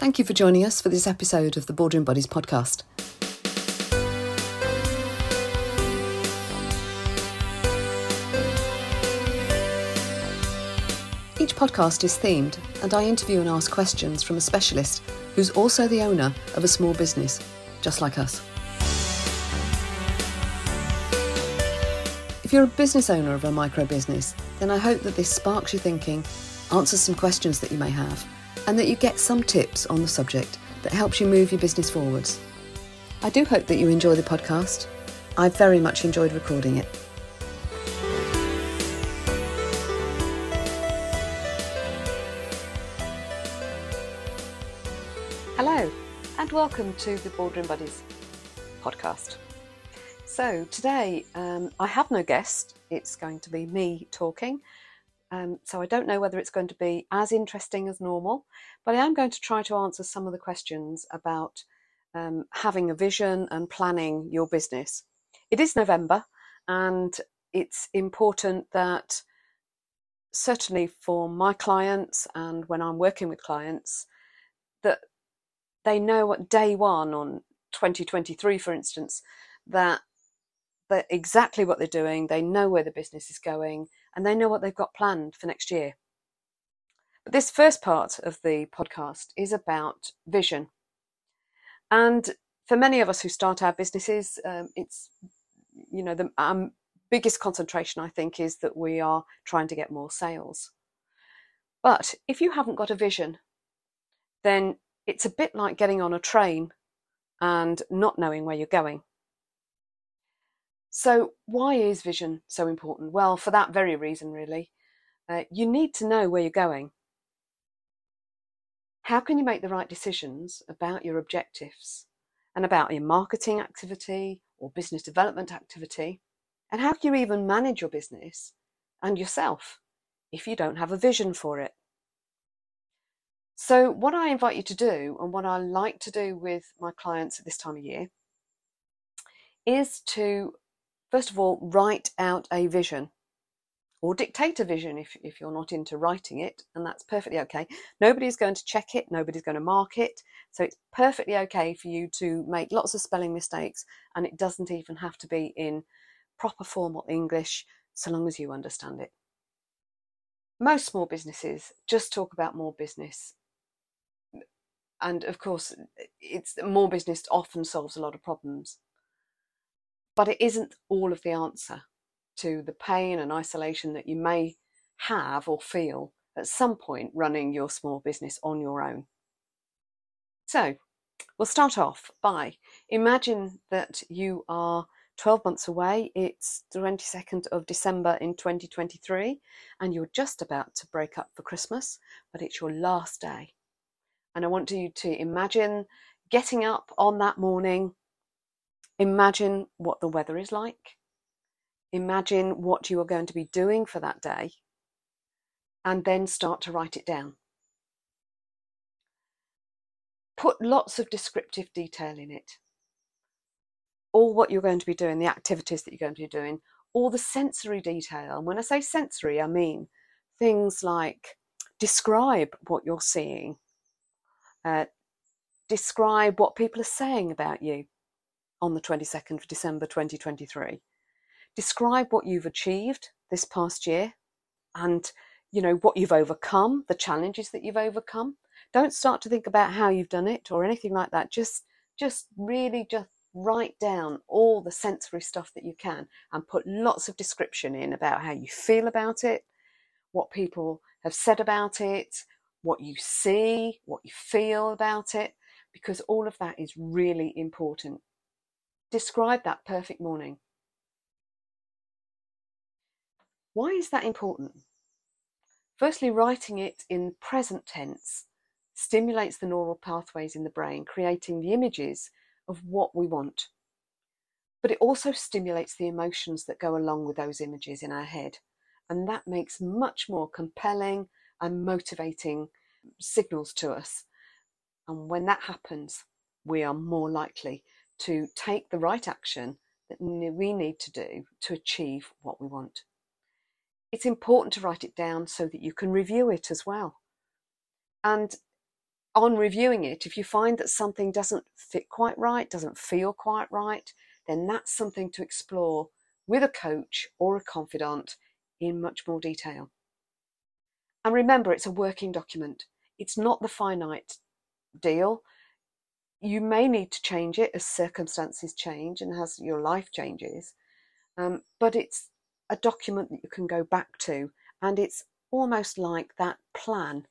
Thank you for joining us for this episode of the Boardroom Buddies podcast. Each podcast is themed, and I interview and ask questions from a specialist who's also the owner of a small business, just like us. If you're a business owner of a micro business, then I hope that this sparks your thinking, answers some questions that you may have, and that you get some tips on the subject that helps you move your business forwards. I do hope that you enjoy the podcast. I very much enjoyed recording it. Hello, and welcome to the Boardroom Buddies podcast. So, today um, I have no guest, it's going to be me talking. Um, so, I don't know whether it's going to be as interesting as normal, but I am going to try to answer some of the questions about um, having a vision and planning your business. It is November, and it's important that certainly for my clients and when I'm working with clients, that they know at day one on 2023, for instance, that that exactly what they're doing, they know where the business is going, and they know what they've got planned for next year. But this first part of the podcast is about vision. And for many of us who start our businesses, um, it's, you know, the um, biggest concentration, I think, is that we are trying to get more sales. But if you haven't got a vision, then it's a bit like getting on a train and not knowing where you're going. So, why is vision so important? Well, for that very reason, really. Uh, you need to know where you're going. How can you make the right decisions about your objectives and about your marketing activity or business development activity? And how can you even manage your business and yourself if you don't have a vision for it? So, what I invite you to do, and what I like to do with my clients at this time of year, is to first of all write out a vision or dictate a vision if, if you're not into writing it, and that's perfectly okay. Nobody's going to check it, nobody's going to mark it, so it's perfectly okay for you to make lots of spelling mistakes, and it doesn't even have to be in proper formal English so long as you understand it. Most small businesses just talk about more business. And of course, it's more business often solves a lot of problems but it isn't all of the answer to the pain and isolation that you may have or feel at some point running your small business on your own. So, we'll start off by imagine that you are 12 months away. It's the 22nd of December in 2023, and you're just about to break up for Christmas, but it's your last day. And I want you to imagine getting up on that morning, Imagine what the weather is like. Imagine what you are going to be doing for that day. And then start to write it down. Put lots of descriptive detail in it. All what you're going to be doing, the activities that you're going to be doing, all the sensory detail. And when I say sensory, I mean things like describe what you're seeing, uh, describe what people are saying about you, on the 22nd of December 2023. Describe what you've achieved this past year and you know what you've overcome, the challenges that you've overcome. Don't start to think about how you've done it or anything like that. Just just really just write down all the sensory stuff that you can and put lots of description in about how you feel about it, what people have said about it, what you see, what you feel about it, because all of that is really important. Describe that perfect morning. Why is that important? Firstly, writing it in present tense stimulates the neural pathways in the brain, creating the images of what we want. But it also stimulates the emotions that go along with those images in our head. And that makes much more compelling and motivating signals to us. And when that happens, we are more likely to take the right action that we need to do to achieve what we want. It's important to write it down so that you can review it as well. And on reviewing it, if you find that something doesn't fit quite right, doesn't feel quite right, then that's something to explore with a coach or a confidant in much more detail. And remember, it's a working document, it's not the finite deal. You may need to change it as circumstances change and as your life changes, um, but it's a document that you can go back to, and it's almost like that plan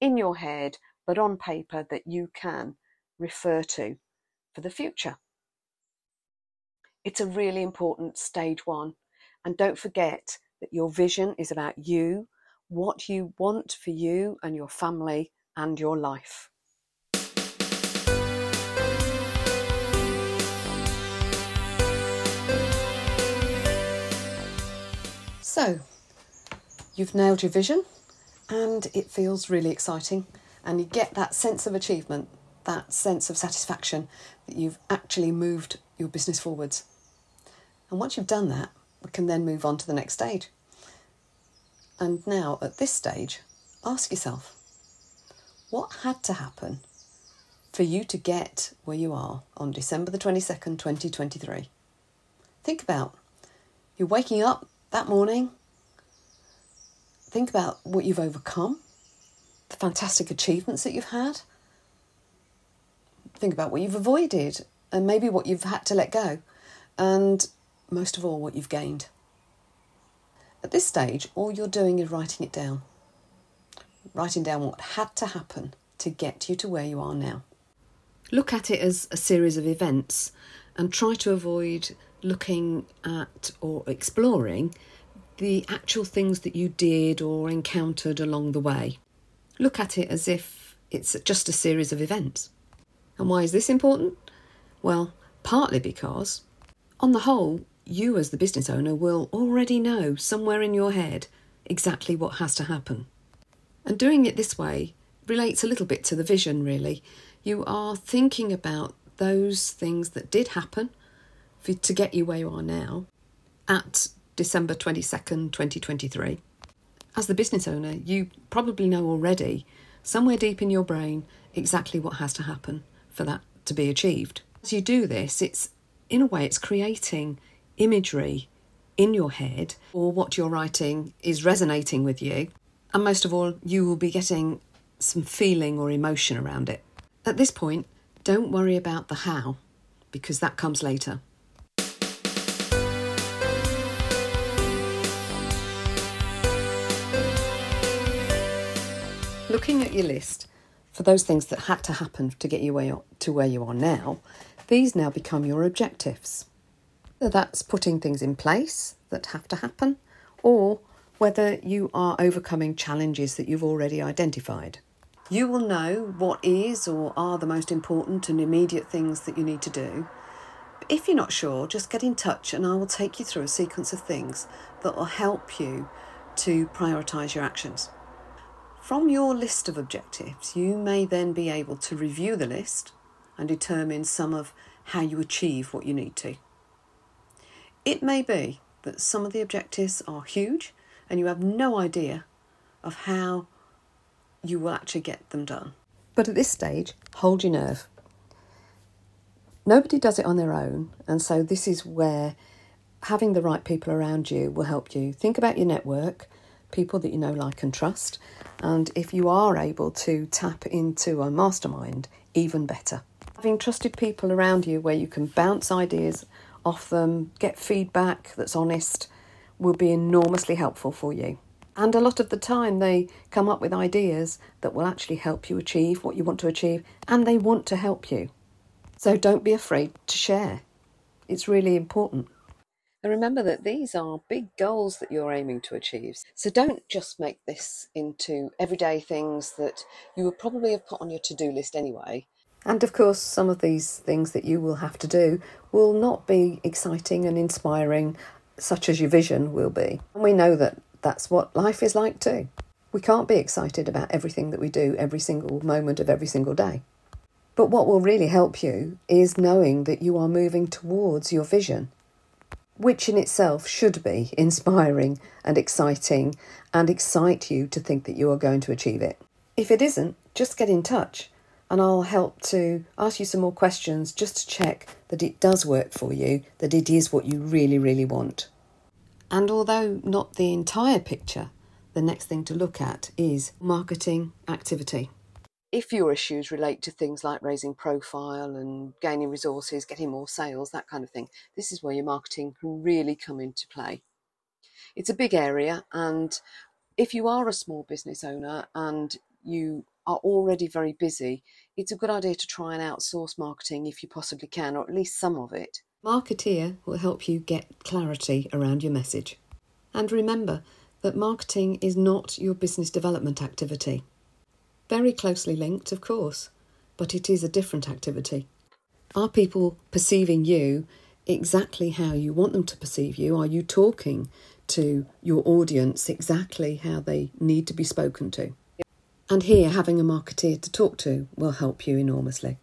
in your head, but on paper that you can refer to for the future. It's a really important stage one. And don't forget that your vision is about you, what you want for you and your family and your life. So, you've nailed your vision and it feels really exciting, and you get that sense of achievement, that sense of satisfaction that you've actually moved your business forwards. And once you've done that, we can then move on to the next stage. And now, at this stage, ask yourself what had to happen for you to get where you are on December the 22nd, 2023? Think about you're waking up that morning. Think about what you've overcome, the fantastic achievements that you've had. Think about what you've avoided and maybe what you've had to let go. And most of all, what you've gained. At this stage, all you're doing is writing it down. Writing down what had to happen to get you to where you are now. Look at it as a series of events and try to avoid looking at or exploring the actual things that you did or encountered along the way. Look at it as if it's just a series of events. And why is this important? Well, partly because, on the whole, you as the business owner will already know somewhere in your head exactly what has to happen. And doing it this way relates a little bit to the vision, really. You are thinking about those things that did happen for, to get you where you are now at December 22nd, 2023. As the business owner, you probably know already, somewhere deep in your brain, exactly what has to happen for that to be achieved. As you do this, it's in a way, it's creating imagery in your head or what you're writing is resonating with you. And most of all, you will be getting some feeling or emotion around it. At this point, don't worry about the how because that comes later. Looking at your list for those things that had to happen to get you to where you are now, these now become your objectives. That's putting things in place that have to happen, or whether you are overcoming challenges that you've already identified. You will know what is or are the most important and immediate things that you need to do. If you're not sure, just get in touch and I will take you through a sequence of things that will help you to prioritise your actions. From your list of objectives, you may then be able to review the list and determine some of how you achieve what you need to. It may be that some of the objectives are huge and you have no idea of how you will actually get them done. But at this stage, hold your nerve. Nobody does it on their own, and so this is where having the right people around you will help you. Think about your network, people that you know, like, and trust, and if you are able to tap into a mastermind, even better. Having trusted people around you where you can bounce ideas off them, get feedback that's honest, will be enormously helpful for you. And a lot of the time, they come up with ideas that will actually help you achieve what you want to achieve, and they want to help you. So don't be afraid to share. It's really important. And remember that these are big goals that you're aiming to achieve. So don't just make this into everyday things that you would probably have put on your to do list anyway. And of course, some of these things that you will have to do will not be exciting and inspiring, such as your vision will be. And we know that that's what life is like too. We can't be excited about everything that we do every single moment of every single day. But what will really help you is knowing that you are moving towards your vision, which in itself should be inspiring and exciting and excite you to think that you are going to achieve it. If it isn't, just get in touch and I'll help to ask you some more questions just to check that it does work for you, that it is what you really, really want. And although not the entire picture, the next thing to look at is marketing activity. If your issues relate to things like raising profile and gaining resources, getting more sales, that kind of thing, this is where your marketing can really come into play. It's a big area, and if you are a small business owner and you are already very busy, it's a good idea to try and outsource marketing if you possibly can, or at least some of it. Marketeer will help you get clarity around your message. And remember that marketing is not your business development activity. Very closely linked, of course, but it is a different activity. Are people perceiving you exactly how you want them to perceive you? Are you talking to your audience exactly how they need to be spoken to? And here, having a marketeer to talk to will help you enormously.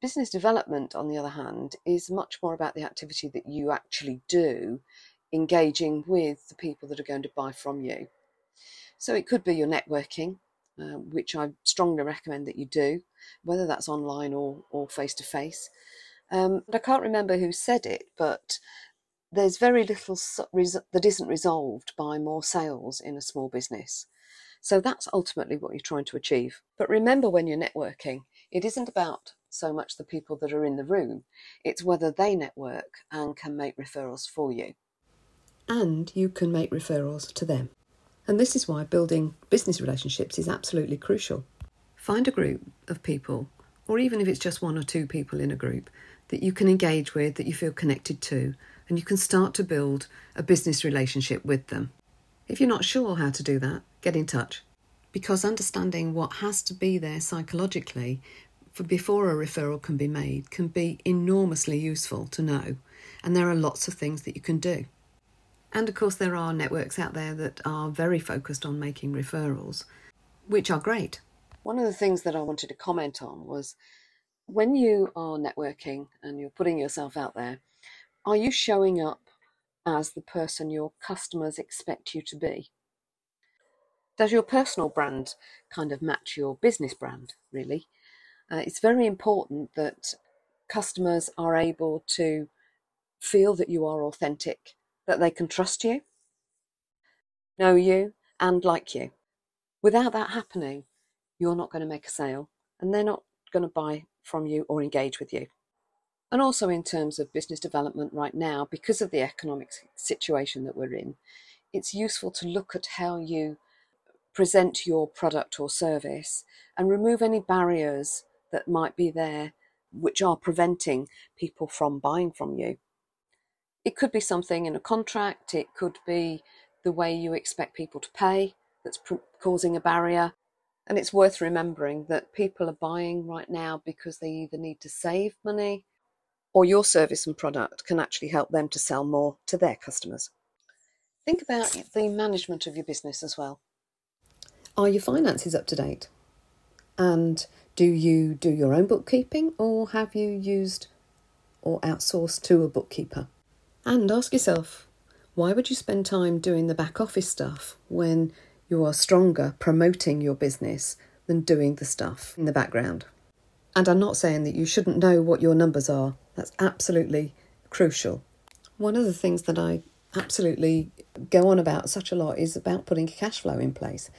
Business development, on the other hand, is much more about the activity that you actually do, engaging with the people that are going to buy from you. So it could be your networking, uh, which I strongly recommend that you do, whether that's online or or face to face. I can't remember who said it, but there's very little that isn't resolved by more sales in a small business. So that's ultimately what you're trying to achieve. But remember when you're networking, it isn't about so much the people that are in the room, it's whether they network and can make referrals for you. And you can make referrals to them. And this is why building business relationships is absolutely crucial. Find a group of people, or even if it's just one or two people in a group, that you can engage with, that you feel connected to, and you can start to build a business relationship with them. If you're not sure how to do that, get in touch. Because understanding what has to be there psychologically for before a referral can be made can be enormously useful to know, and there are lots of things that you can do. And of course, there are networks out there that are very focused on making referrals, which are great. One of the things that I wanted to comment on was when you are networking and you're putting yourself out there, are you showing up as the person your customers expect you to be? Does your personal brand kind of match your business brand, really? Uh, it's very important that customers are able to feel that you are authentic, that they can trust you, know you, and like you. Without that happening, you're not going to make a sale and they're not going to buy from you or engage with you. And also, in terms of business development right now, because of the economic situation that we're in, it's useful to look at how you present your product or service and remove any barriers that might be there which are preventing people from buying from you. It could be something in a contract, it could be the way you expect people to pay that's pr- causing a barrier. And it's worth remembering that people are buying right now because they either need to save money or your service and product can actually help them to sell more to their customers. Think about the management of your business as well. Are your finances up to date? And do you do your own bookkeeping or have you used or outsourced to a bookkeeper? And ask yourself, why would you spend time doing the back office stuff when you are stronger promoting your business than doing the stuff in the background? And I'm not saying that you shouldn't know what your numbers are, that's absolutely crucial. One of the things that I absolutely go on about such a lot is about putting a cash flow in place.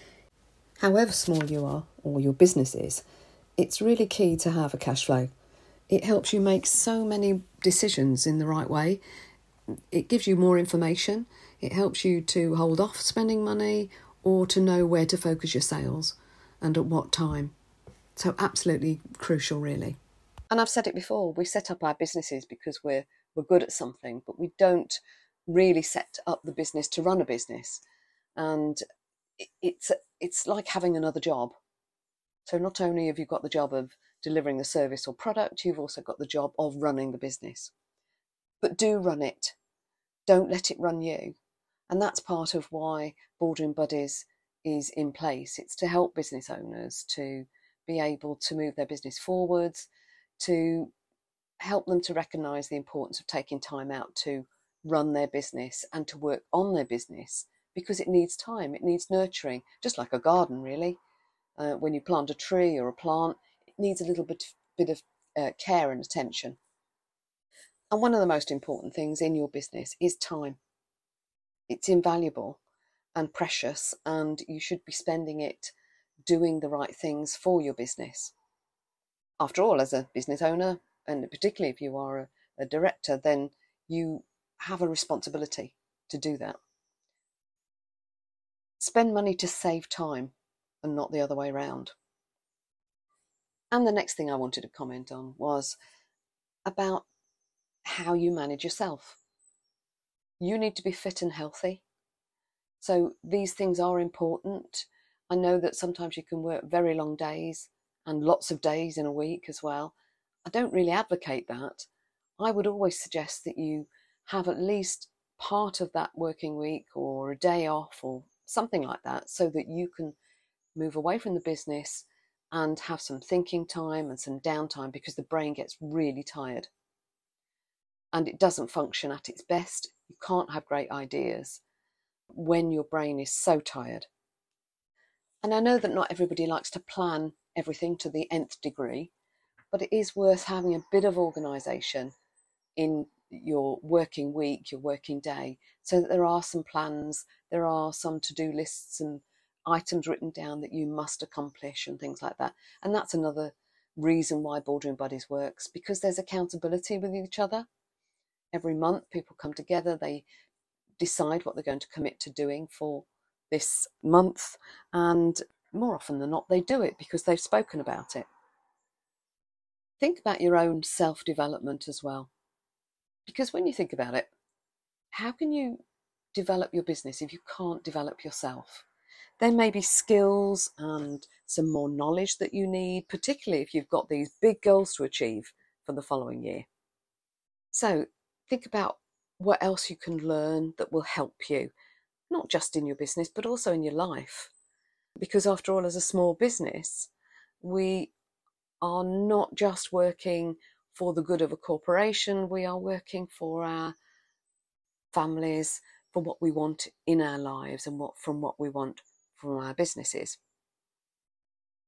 However small you are or your business is, it's really key to have a cash flow. It helps you make so many decisions in the right way. It gives you more information. It helps you to hold off spending money or to know where to focus your sales and at what time. So, absolutely crucial, really. And I've said it before we set up our businesses because we're, we're good at something, but we don't really set up the business to run a business. And it's, it's like having another job. So, not only have you got the job of delivering the service or product, you've also got the job of running the business. But do run it, don't let it run you. And that's part of why Boardroom Buddies is in place. It's to help business owners to be able to move their business forwards, to help them to recognize the importance of taking time out to run their business and to work on their business because it needs time, it needs nurturing, just like a garden, really. Uh, when you plant a tree or a plant, it needs a little bit, bit of uh, care and attention. And one of the most important things in your business is time. It's invaluable and precious, and you should be spending it doing the right things for your business. After all, as a business owner, and particularly if you are a, a director, then you have a responsibility to do that. Spend money to save time and not the other way around. And the next thing I wanted to comment on was about how you manage yourself. You need to be fit and healthy. So these things are important. I know that sometimes you can work very long days and lots of days in a week as well. I don't really advocate that. I would always suggest that you have at least part of that working week or a day off or something like that so that you can move away from the business and have some thinking time and some downtime because the brain gets really tired and it doesn't function at its best. You can't have great ideas when your brain is so tired. And I know that not everybody likes to plan everything to the nth degree, but it is worth having a bit of organisation in your working week, your working day, so that there are some plans, there are some to do lists and items written down that you must accomplish and things like that. And that's another reason why Boardroom Buddies works because there's accountability with each other. Every month, people come together, they decide what they're going to commit to doing for this month, and more often than not, they do it because they've spoken about it. Think about your own self development as well. Because when you think about it, how can you develop your business if you can't develop yourself? There may be skills and some more knowledge that you need, particularly if you've got these big goals to achieve for the following year. So think about what else you can learn that will help you, not just in your business, but also in your life. Because after all, as a small business, we are not just working for the good of a corporation, we are working for our families, for what we want in our lives and what from what we want from our businesses.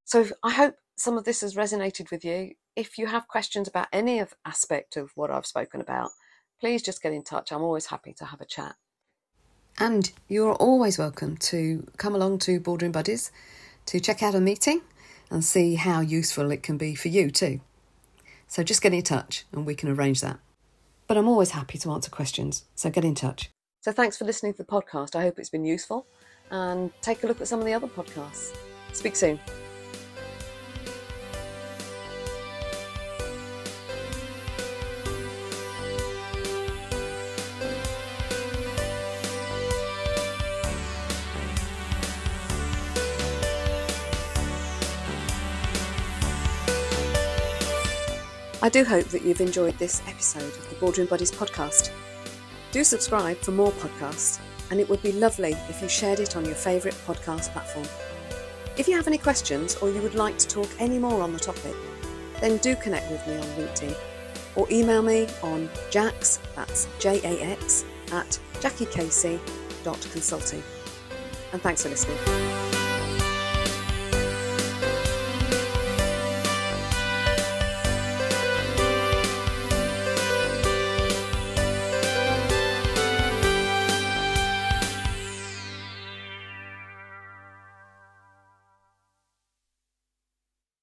So I hope some of this has resonated with you. If you have questions about any of aspect of what I've spoken about, please just get in touch. I'm always happy to have a chat. And you're always welcome to come along to Boardroom Buddies to check out a meeting and see how useful it can be for you too. So just get in touch and we can arrange that. But I'm always happy to answer questions, so get in touch. So thanks for listening to the podcast. I hope it's been useful and take a look at some of the other podcasts. Speak soon. Do hope that you've enjoyed this episode of the Boardroom Buddies podcast. Do subscribe for more podcasts, and it would be lovely if you shared it on your favourite podcast platform. If you have any questions or you would like to talk any more on the topic, then do connect with me on LinkedIn or email me on jax, that's J-A-X, at jackiecasey.consulting. And thanks for listening.